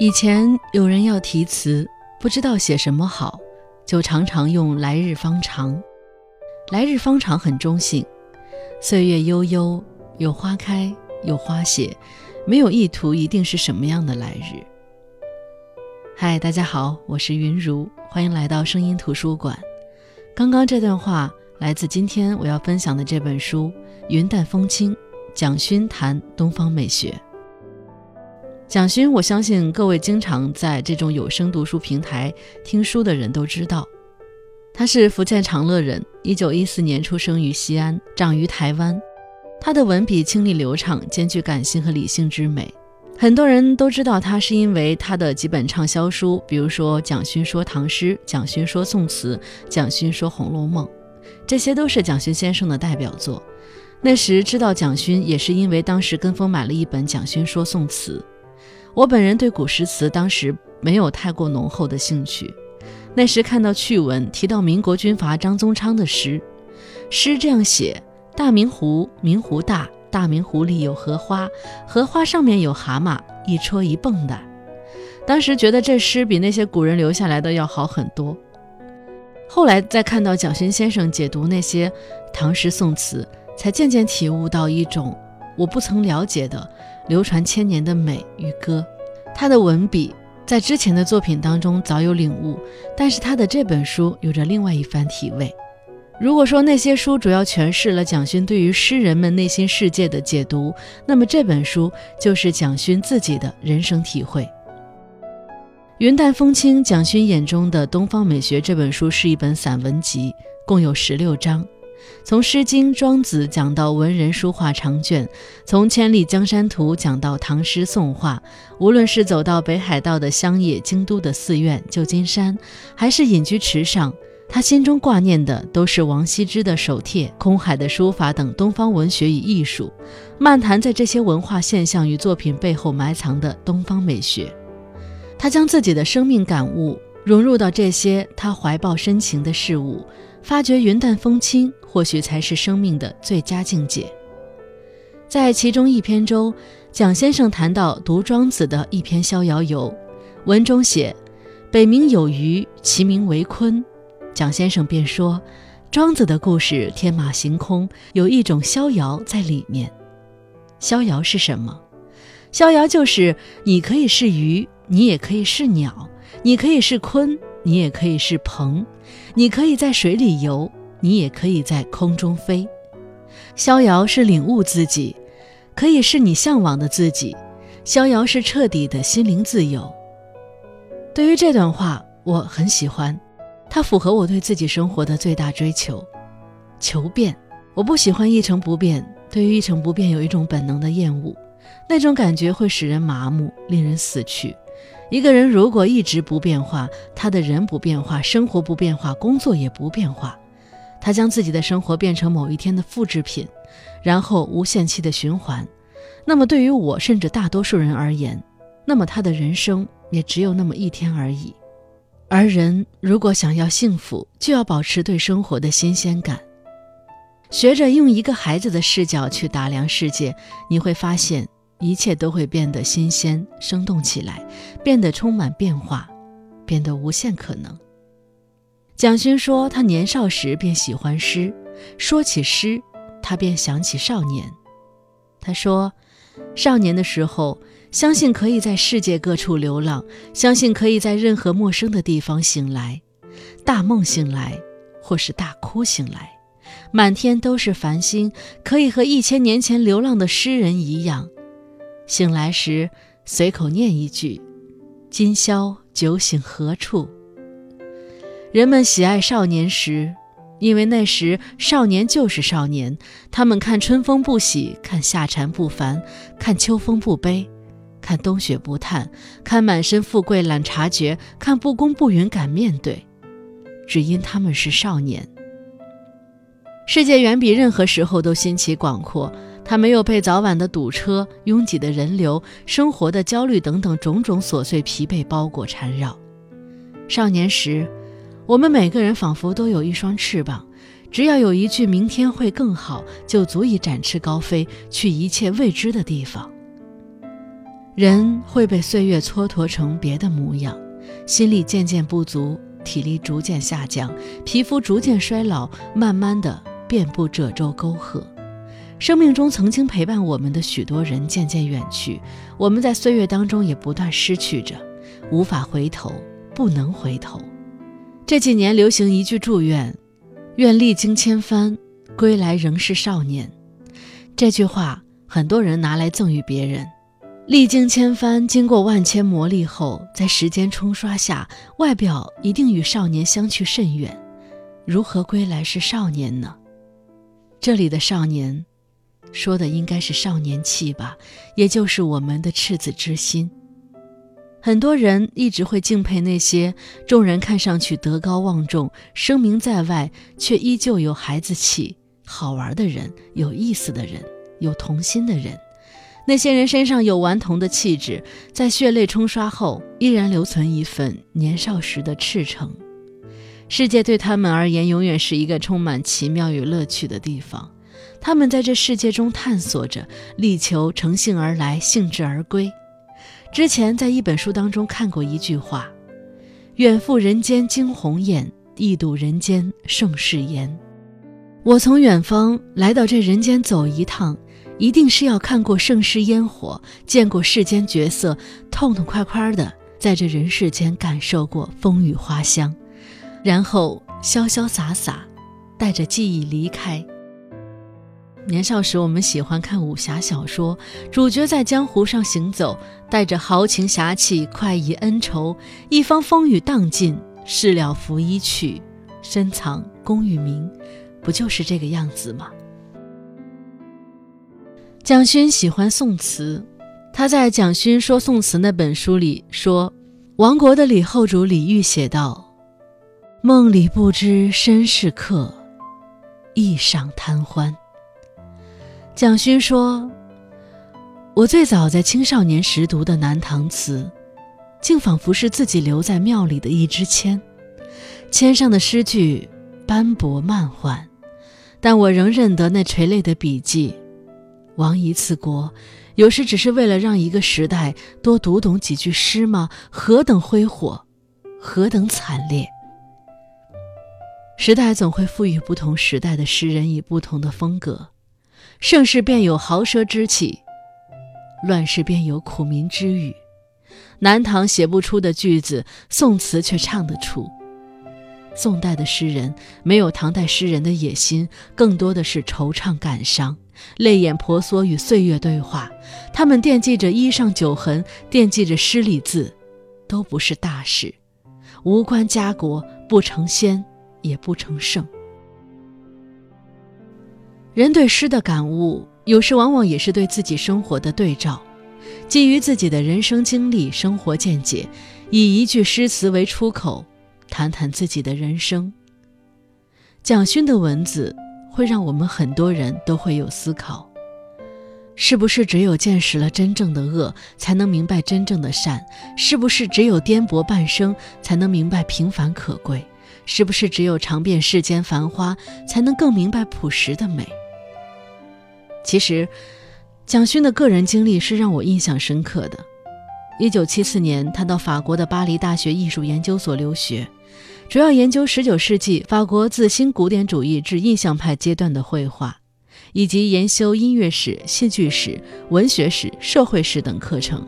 以前有人要题词，不知道写什么好，就常常用“来日方长”。来日方长很中性，岁月悠悠，有花开，有花谢，没有意图一定是什么样的来日。嗨，大家好，我是云如，欢迎来到声音图书馆。刚刚这段话来自今天我要分享的这本书《云淡风轻》，蒋勋谈东方美学。蒋勋，我相信各位经常在这种有声读书平台听书的人都知道，他是福建长乐人，一九一四年出生于西安，长于台湾。他的文笔清丽流畅，兼具感性和理性之美。很多人都知道他是因为他的几本畅销书，比如说《蒋勋说唐诗》《蒋勋说宋词》《蒋勋说红楼梦》，这些都是蒋勋先生的代表作。那时知道蒋勋，也是因为当时跟风买了一本《蒋勋说宋词》。我本人对古诗词当时没有太过浓厚的兴趣，那时看到趣闻提到民国军阀张宗昌的诗，诗这样写：大明湖，明湖大，大明湖里有荷花，荷花上面有蛤蟆，一戳一蹦的。当时觉得这诗比那些古人留下来的要好很多。后来再看到蒋勋先生解读那些唐诗宋词，才渐渐体悟到一种我不曾了解的。流传千年的美与歌，他的文笔在之前的作品当中早有领悟，但是他的这本书有着另外一番体味。如果说那些书主要诠释了蒋勋对于诗人们内心世界的解读，那么这本书就是蒋勋自己的人生体会。《云淡风轻：蒋勋眼中的东方美学》这本书是一本散文集，共有十六章。从《诗经》《庄子》讲到文人书画长卷，从《千里江山图》讲到唐诗宋画，无论是走到北海道的乡野、京都的寺院、旧金山，还是隐居池上，他心中挂念的都是王羲之的手帖、空海的书法等东方文学与艺术，漫谈在这些文化现象与作品背后埋藏的东方美学。他将自己的生命感悟融入到这些他怀抱深情的事物。发觉云淡风轻，或许才是生命的最佳境界。在其中一篇中，蒋先生谈到读庄子的一篇《逍遥游》，文中写：“北冥有鱼，其名为鲲。”蒋先生便说，庄子的故事天马行空，有一种逍遥在里面。逍遥是什么？逍遥就是你可以是鱼，你也可以是鸟，你可以是鲲。你也可以是鹏，你可以在水里游，你也可以在空中飞。逍遥是领悟自己，可以是你向往的自己。逍遥是彻底的心灵自由。对于这段话，我很喜欢，它符合我对自己生活的最大追求：求变。我不喜欢一成不变，对于一成不变有一种本能的厌恶，那种感觉会使人麻木，令人死去。一个人如果一直不变化，他的人不变化，生活不变化，工作也不变化，他将自己的生活变成某一天的复制品，然后无限期的循环。那么对于我甚至大多数人而言，那么他的人生也只有那么一天而已。而人如果想要幸福，就要保持对生活的新鲜感，学着用一个孩子的视角去打量世界，你会发现。一切都会变得新鲜、生动起来，变得充满变化，变得无限可能。蒋勋说，他年少时便喜欢诗，说起诗，他便想起少年。他说，少年的时候，相信可以在世界各处流浪，相信可以在任何陌生的地方醒来，大梦醒来，或是大哭醒来，满天都是繁星，可以和一千年前流浪的诗人一样。醒来时，随口念一句：“今宵酒醒何处？”人们喜爱少年时，因为那时少年就是少年。他们看春风不喜，看夏蝉不烦，看秋风不悲，看冬雪不叹，看满身富贵懒察觉，看不公不允敢面对，只因他们是少年。世界远比任何时候都新奇广阔。他没有被早晚的堵车、拥挤的人流、生活的焦虑等等种种琐碎疲惫包裹缠绕。少年时，我们每个人仿佛都有一双翅膀，只要有一句“明天会更好”，就足以展翅高飞，去一切未知的地方。人会被岁月蹉跎成别的模样，心力渐渐不足，体力逐渐下降，皮肤逐渐衰老，慢慢的遍布褶皱沟壑。生命中曾经陪伴我们的许多人渐渐远去，我们在岁月当中也不断失去着，无法回头，不能回头。这几年流行一句祝愿：“愿历经千帆，归来仍是少年。”这句话很多人拿来赠予别人。历经千帆，经过万千磨砺后，在时间冲刷下，外表一定与少年相去甚远。如何归来是少年呢？这里的少年。说的应该是少年气吧，也就是我们的赤子之心。很多人一直会敬佩那些众人看上去德高望重、声名在外，却依旧有孩子气、好玩的人、有意思的人、有童心的人。那些人身上有顽童的气质，在血泪冲刷后，依然留存一份年少时的赤诚。世界对他们而言，永远是一个充满奇妙与乐趣的地方。他们在这世界中探索着，力求乘兴而来，兴致而归。之前在一本书当中看过一句话：“远赴人间惊鸿雁，一睹人间盛世颜。”我从远方来到这人间走一趟，一定是要看过盛世烟火，见过世间绝色，痛痛快快的在这人世间感受过风雨花香，然后潇潇洒洒，带着记忆离开。年少时，我们喜欢看武侠小说，主角在江湖上行走，带着豪情侠气，快意恩仇。一方风雨荡尽，事了拂衣去，深藏功与名，不就是这个样子吗？蒋勋喜欢宋词，他在《蒋勋说宋词》那本书里说，亡国的李后主李煜写道：“梦里不知身是客，意上贪欢。”蒋勋说：“我最早在青少年时读的南唐词，竟仿佛是自己留在庙里的一支签，签上的诗句斑驳漫缓，但我仍认得那垂泪的笔迹。亡一次国，有时只是为了让一个时代多读懂几句诗吗？何等挥霍，何等惨烈！时代总会赋予不同时代的诗人以不同的风格。”盛世便有豪奢之气，乱世便有苦民之语。南唐写不出的句子，宋词却唱得出。宋代的诗人没有唐代诗人的野心，更多的是惆怅感伤，泪眼婆娑与岁月对话。他们惦记着衣上酒痕，惦记着诗里字，都不是大事，无关家国，不成仙，也不成圣。人对诗的感悟，有时往往也是对自己生活的对照。基于自己的人生经历、生活见解，以一句诗词为出口，谈谈自己的人生。蒋勋的文字会让我们很多人都会有思考：是不是只有见识了真正的恶，才能明白真正的善？是不是只有颠簸半生，才能明白平凡可贵？是不是只有尝遍世间繁花，才能更明白朴实的美？其实，蒋勋的个人经历是让我印象深刻的。一九七四年，他到法国的巴黎大学艺术研究所留学，主要研究十九世纪法国自新古典主义至印象派阶段的绘画，以及研修音乐史、戏剧史、文学史、社会史等课程。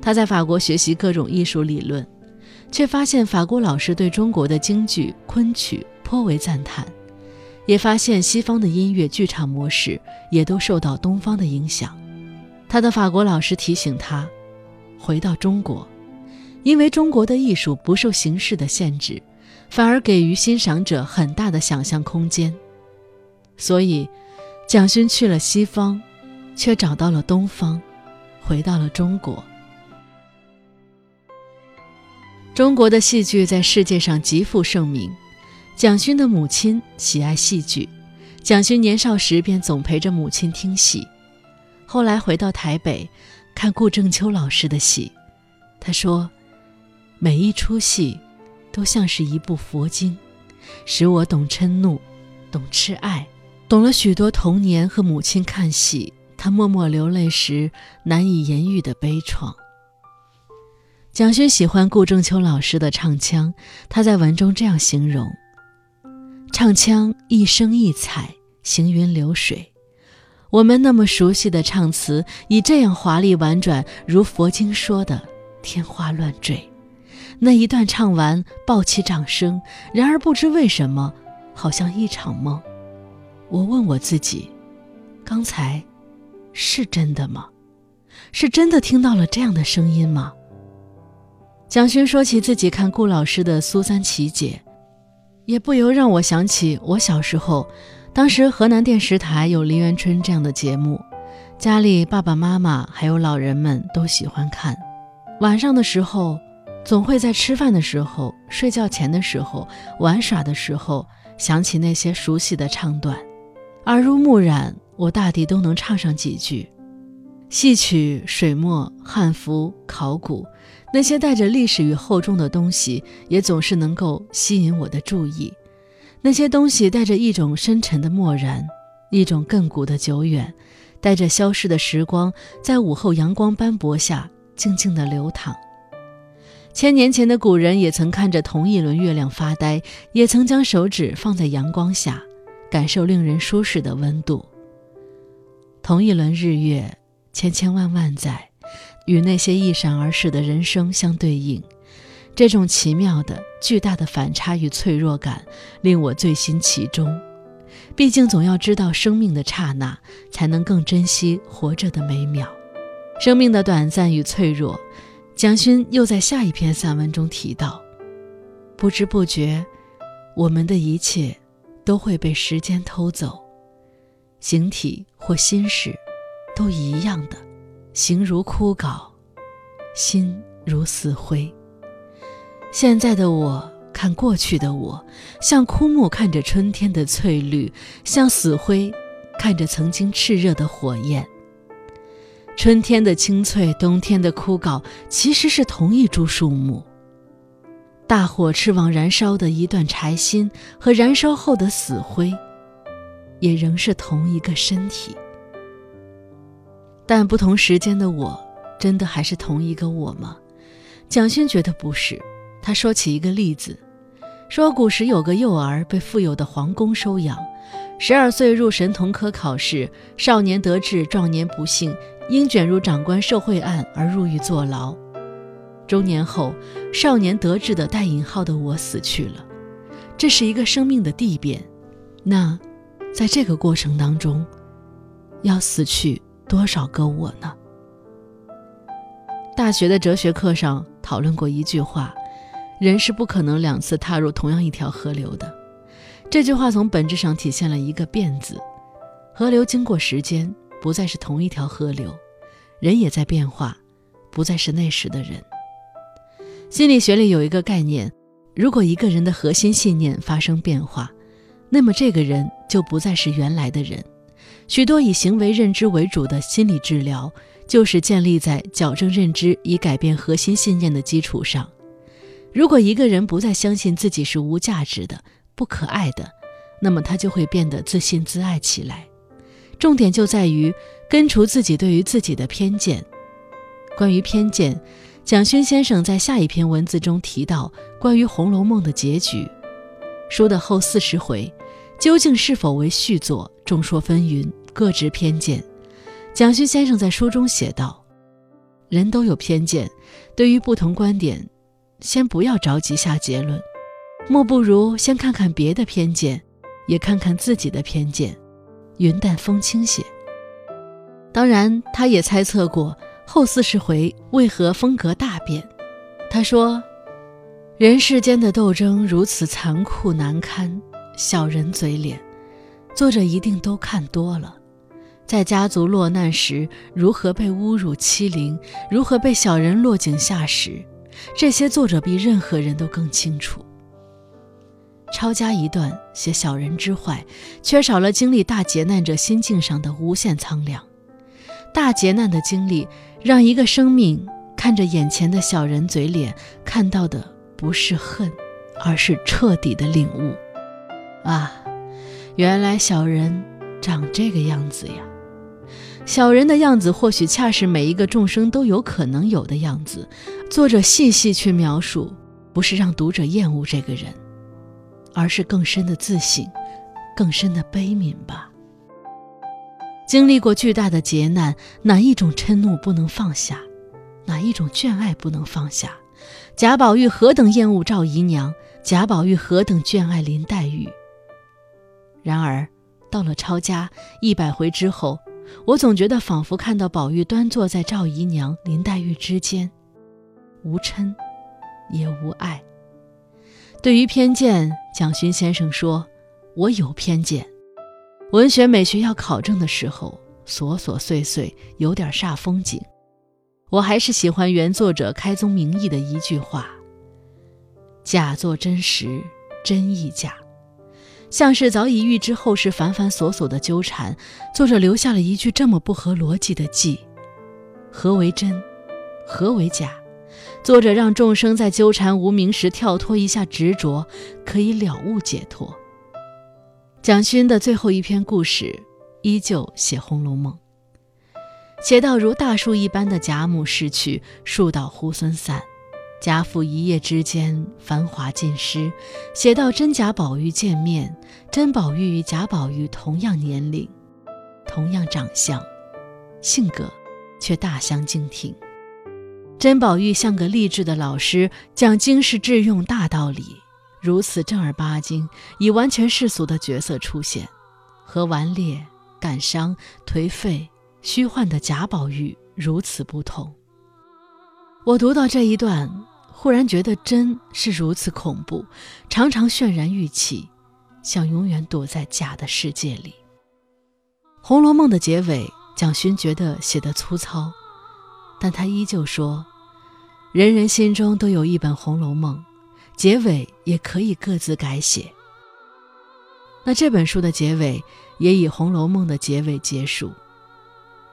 他在法国学习各种艺术理论，却发现法国老师对中国的京剧、昆曲颇为赞叹。也发现西方的音乐剧场模式也都受到东方的影响。他的法国老师提醒他，回到中国，因为中国的艺术不受形式的限制，反而给予欣赏者很大的想象空间。所以，蒋勋去了西方，却找到了东方，回到了中国。中国的戏剧在世界上极负盛名。蒋勋的母亲喜爱戏剧，蒋勋年少时便总陪着母亲听戏。后来回到台北，看顾正秋老师的戏，他说：“每一出戏，都像是一部佛经，使我懂嗔怒，懂痴爱，懂了许多童年和母亲看戏、他默默流泪时难以言喻的悲怆。蒋勋喜欢顾正秋老师的唱腔，他在文中这样形容：唱腔一声一彩，行云流水。我们那么熟悉的唱词，以这样华丽婉转，如佛经说的天花乱坠。那一段唱完，爆起掌声。然而不知为什么，好像一场梦。我问我自己：刚才是真的吗？是真的听到了这样的声音吗？蒋勋说起自己看顾老师的《苏三起解》，也不由让我想起我小时候。当时河南电视台有《梨园春》这样的节目，家里爸爸妈妈还有老人们都喜欢看。晚上的时候，总会在吃饭的时候、睡觉前的时候、玩耍的时候，想起那些熟悉的唱段，耳濡目染，我大抵都能唱上几句。戏曲、水墨、汉服、考古，那些带着历史与厚重的东西，也总是能够吸引我的注意。那些东西带着一种深沉的漠然，一种亘古的久远，带着消逝的时光，在午后阳光斑驳下静静地流淌。千年前的古人也曾看着同一轮月亮发呆，也曾将手指放在阳光下，感受令人舒适的温度。同一轮日月，千千万万载，与那些一闪而逝的人生相对应。这种奇妙的、巨大的反差与脆弱感，令我醉心其中。毕竟，总要知道生命的刹那，才能更珍惜活着的每秒。生命的短暂与脆弱，蒋勋又在下一篇散文中提到：不知不觉，我们的一切都会被时间偷走，形体或心事，都一样的，形如枯槁，心如死灰。现在的我看过去的我，像枯木看着春天的翠绿，像死灰看着曾经炽热的火焰。春天的青翠，冬天的枯槁，其实是同一株树木。大火炽往燃烧的一段柴薪和燃烧后的死灰，也仍是同一个身体。但不同时间的我，真的还是同一个我吗？蒋勋觉得不是。他说起一个例子，说古时有个幼儿被富有的皇宫收养，十二岁入神童科考试，少年得志，壮年不幸，因卷入长官受贿案而入狱坐牢。中年后，少年得志的带引号的我死去了，这是一个生命的递变。那，在这个过程当中，要死去多少个我呢？大学的哲学课上讨论过一句话。人是不可能两次踏入同样一条河流的。这句话从本质上体现了一个“变”字。河流经过时间，不再是同一条河流；人也在变化，不再是那时的人。心理学里有一个概念：如果一个人的核心信念发生变化，那么这个人就不再是原来的人。许多以行为认知为主的心理治疗，就是建立在矫正认知以改变核心信念的基础上。如果一个人不再相信自己是无价值的、不可爱的，那么他就会变得自信自爱起来。重点就在于根除自己对于自己的偏见。关于偏见，蒋勋先生在下一篇文字中提到关于《红楼梦》的结局。书的后四十回，究竟是否为续作，众说纷纭，各执偏见。蒋勋先生在书中写道：“人都有偏见，对于不同观点。”先不要着急下结论，莫不如先看看别的偏见，也看看自己的偏见，云淡风轻些。当然，他也猜测过后四十回为何风格大变。他说：“人世间的斗争如此残酷难堪，小人嘴脸，作者一定都看多了。在家族落难时，如何被侮辱欺凌，如何被小人落井下石。”这些作者比任何人都更清楚。抄家一段写小人之坏，缺少了经历大劫难者心境上的无限苍凉。大劫难的经历，让一个生命看着眼前的小人嘴脸，看到的不是恨，而是彻底的领悟。啊，原来小人长这个样子呀！小人的样子或许恰是每一个众生都有可能有的样子。作者细细去描述，不是让读者厌恶这个人，而是更深的自省，更深的悲悯吧。经历过巨大的劫难，哪一种嗔怒不能放下？哪一种眷爱不能放下？贾宝玉何等厌恶赵姨娘，贾宝玉何等眷爱林黛玉。然而，到了抄家一百回之后，我总觉得仿佛看到宝玉端坐在赵姨娘、林黛玉之间，无嗔，也无爱。对于偏见，蒋勋先生说：“我有偏见。”文学美学要考证的时候，琐琐碎碎有点煞风景。我还是喜欢原作者开宗明义的一句话：“假作真实，真亦假。”像是早已预知后世繁繁琐琐的纠缠，作者留下了一句这么不合逻辑的记：“何为真？何为假？”作者让众生在纠缠无名时跳脱一下执着，可以了悟解脱。蒋勋的最后一篇故事，依旧写《红楼梦》，写到如大树一般的贾母逝去，树倒猢狲散，贾府一夜之间繁华尽失；写到真贾宝玉见面，真宝玉与贾宝玉同样年龄，同样长相，性格却大相径庭。真宝玉像个励志的老师，讲经世致用大道理。如此正儿八经、以完全世俗的角色出现，和顽劣、感伤、颓废、虚幻的贾宝玉如此不同。我读到这一段，忽然觉得真是如此恐怖，常常渲然欲泣，想永远躲在假的世界里。《红楼梦》的结尾，蒋勋觉得写得粗糙，但他依旧说：“人人心中都有一本《红楼梦》。”结尾也可以各自改写。那这本书的结尾也以《红楼梦》的结尾结束。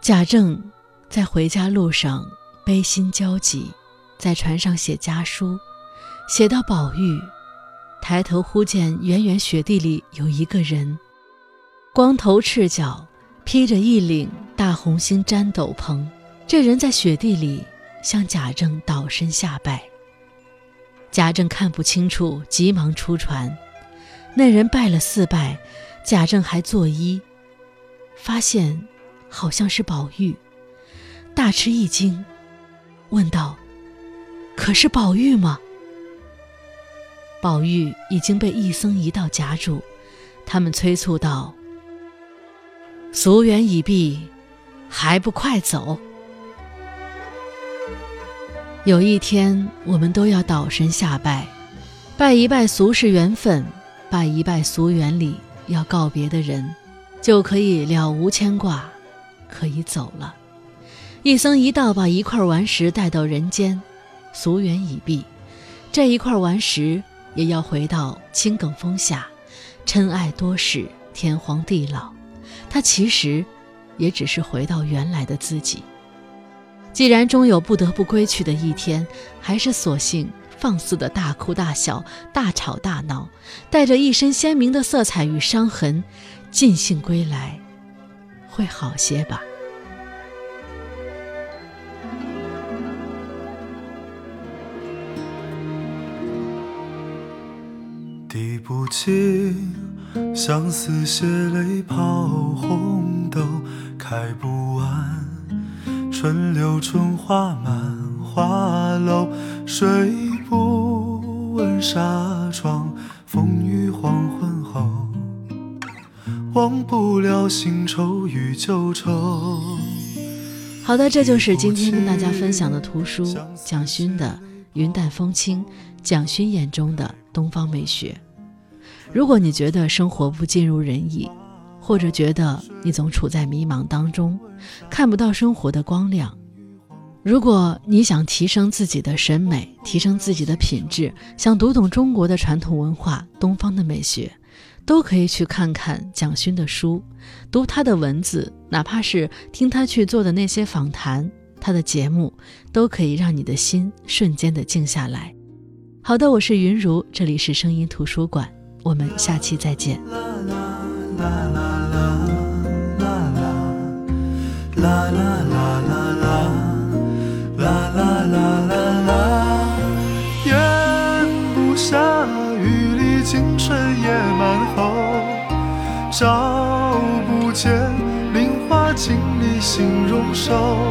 贾政在回家路上悲心交集，在船上写家书，写到宝玉，抬头忽见远远雪地里有一个人，光头赤脚，披着一领大红星毡斗篷。这人在雪地里向贾政倒身下拜。贾政看不清楚，急忙出船。那人拜了四拜，贾政还作揖，发现好像是宝玉，大吃一惊，问道：“可是宝玉吗？”宝玉已经被一僧一道夹住，他们催促道：“俗缘已毕，还不快走！”有一天，我们都要倒身下拜，拜一拜俗世缘分，拜一拜俗缘里要告别的人，就可以了无牵挂，可以走了。一僧一道把一块顽石带到人间，俗缘已毕，这一块顽石也要回到青埂峰下，尘埃多事，天荒地老。他其实也只是回到原来的自己。既然终有不得不归去的一天，还是索性放肆的大哭大笑、大吵大闹，带着一身鲜明的色彩与伤痕，尽兴归来，会好些吧。尽相思血泪抛红豆，开不完。春柳春花满花楼，睡不闻纱窗风雨黄昏后，忘不了新愁与旧愁。好的，这就是今天跟大家分享的图书蒋勋的《云淡风轻》，蒋勋眼中的东方美学。如果你觉得生活不尽如人意，或者觉得你总处在迷茫当中，看不到生活的光亮。如果你想提升自己的审美，提升自己的品质，想读懂中国的传统文化、东方的美学，都可以去看看蒋勋的书，读他的文字，哪怕是听他去做的那些访谈，他的节目，都可以让你的心瞬间的静下来。好的，我是云如，这里是声音图书馆，我们下期再见。啦啦啦啦啦，啦啦啦啦啦，咽不下雨里青春野蛮后，找不见菱花镜里心容瘦，